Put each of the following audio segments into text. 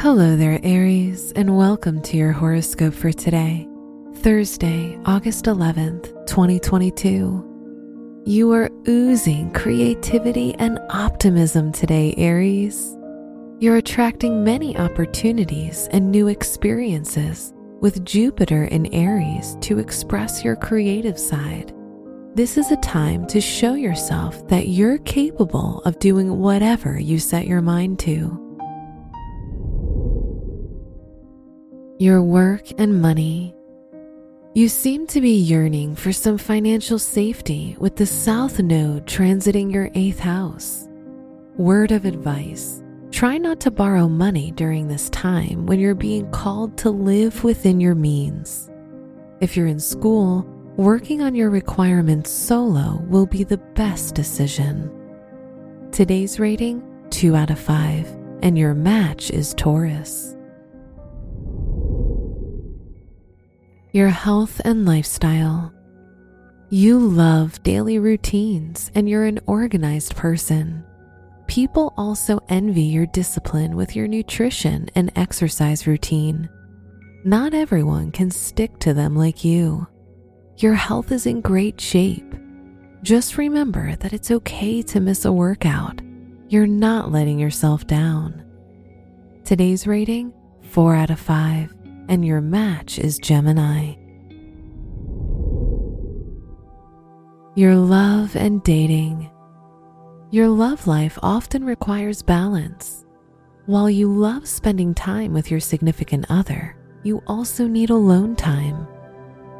Hello there, Aries, and welcome to your horoscope for today, Thursday, August 11th, 2022. You are oozing creativity and optimism today, Aries. You're attracting many opportunities and new experiences with Jupiter in Aries to express your creative side. This is a time to show yourself that you're capable of doing whatever you set your mind to. Your work and money. You seem to be yearning for some financial safety with the South Node transiting your eighth house. Word of advice try not to borrow money during this time when you're being called to live within your means. If you're in school, working on your requirements solo will be the best decision. Today's rating 2 out of 5, and your match is Taurus. Your health and lifestyle. You love daily routines and you're an organized person. People also envy your discipline with your nutrition and exercise routine. Not everyone can stick to them like you. Your health is in great shape. Just remember that it's okay to miss a workout. You're not letting yourself down. Today's rating 4 out of 5 and your match is Gemini. Your love and dating. Your love life often requires balance. While you love spending time with your significant other, you also need alone time.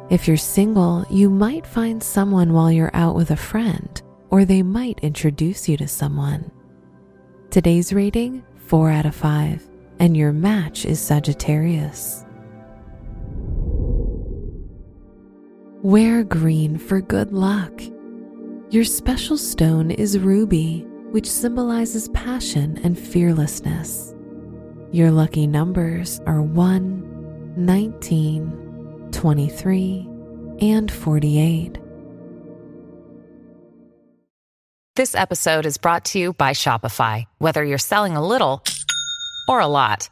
If you're single, you might find someone while you're out with a friend, or they might introduce you to someone. Today's rating 4 out of 5, and your match is Sagittarius. Wear green for good luck. Your special stone is ruby, which symbolizes passion and fearlessness. Your lucky numbers are 1, 19, 23, and 48. This episode is brought to you by Shopify. Whether you're selling a little or a lot,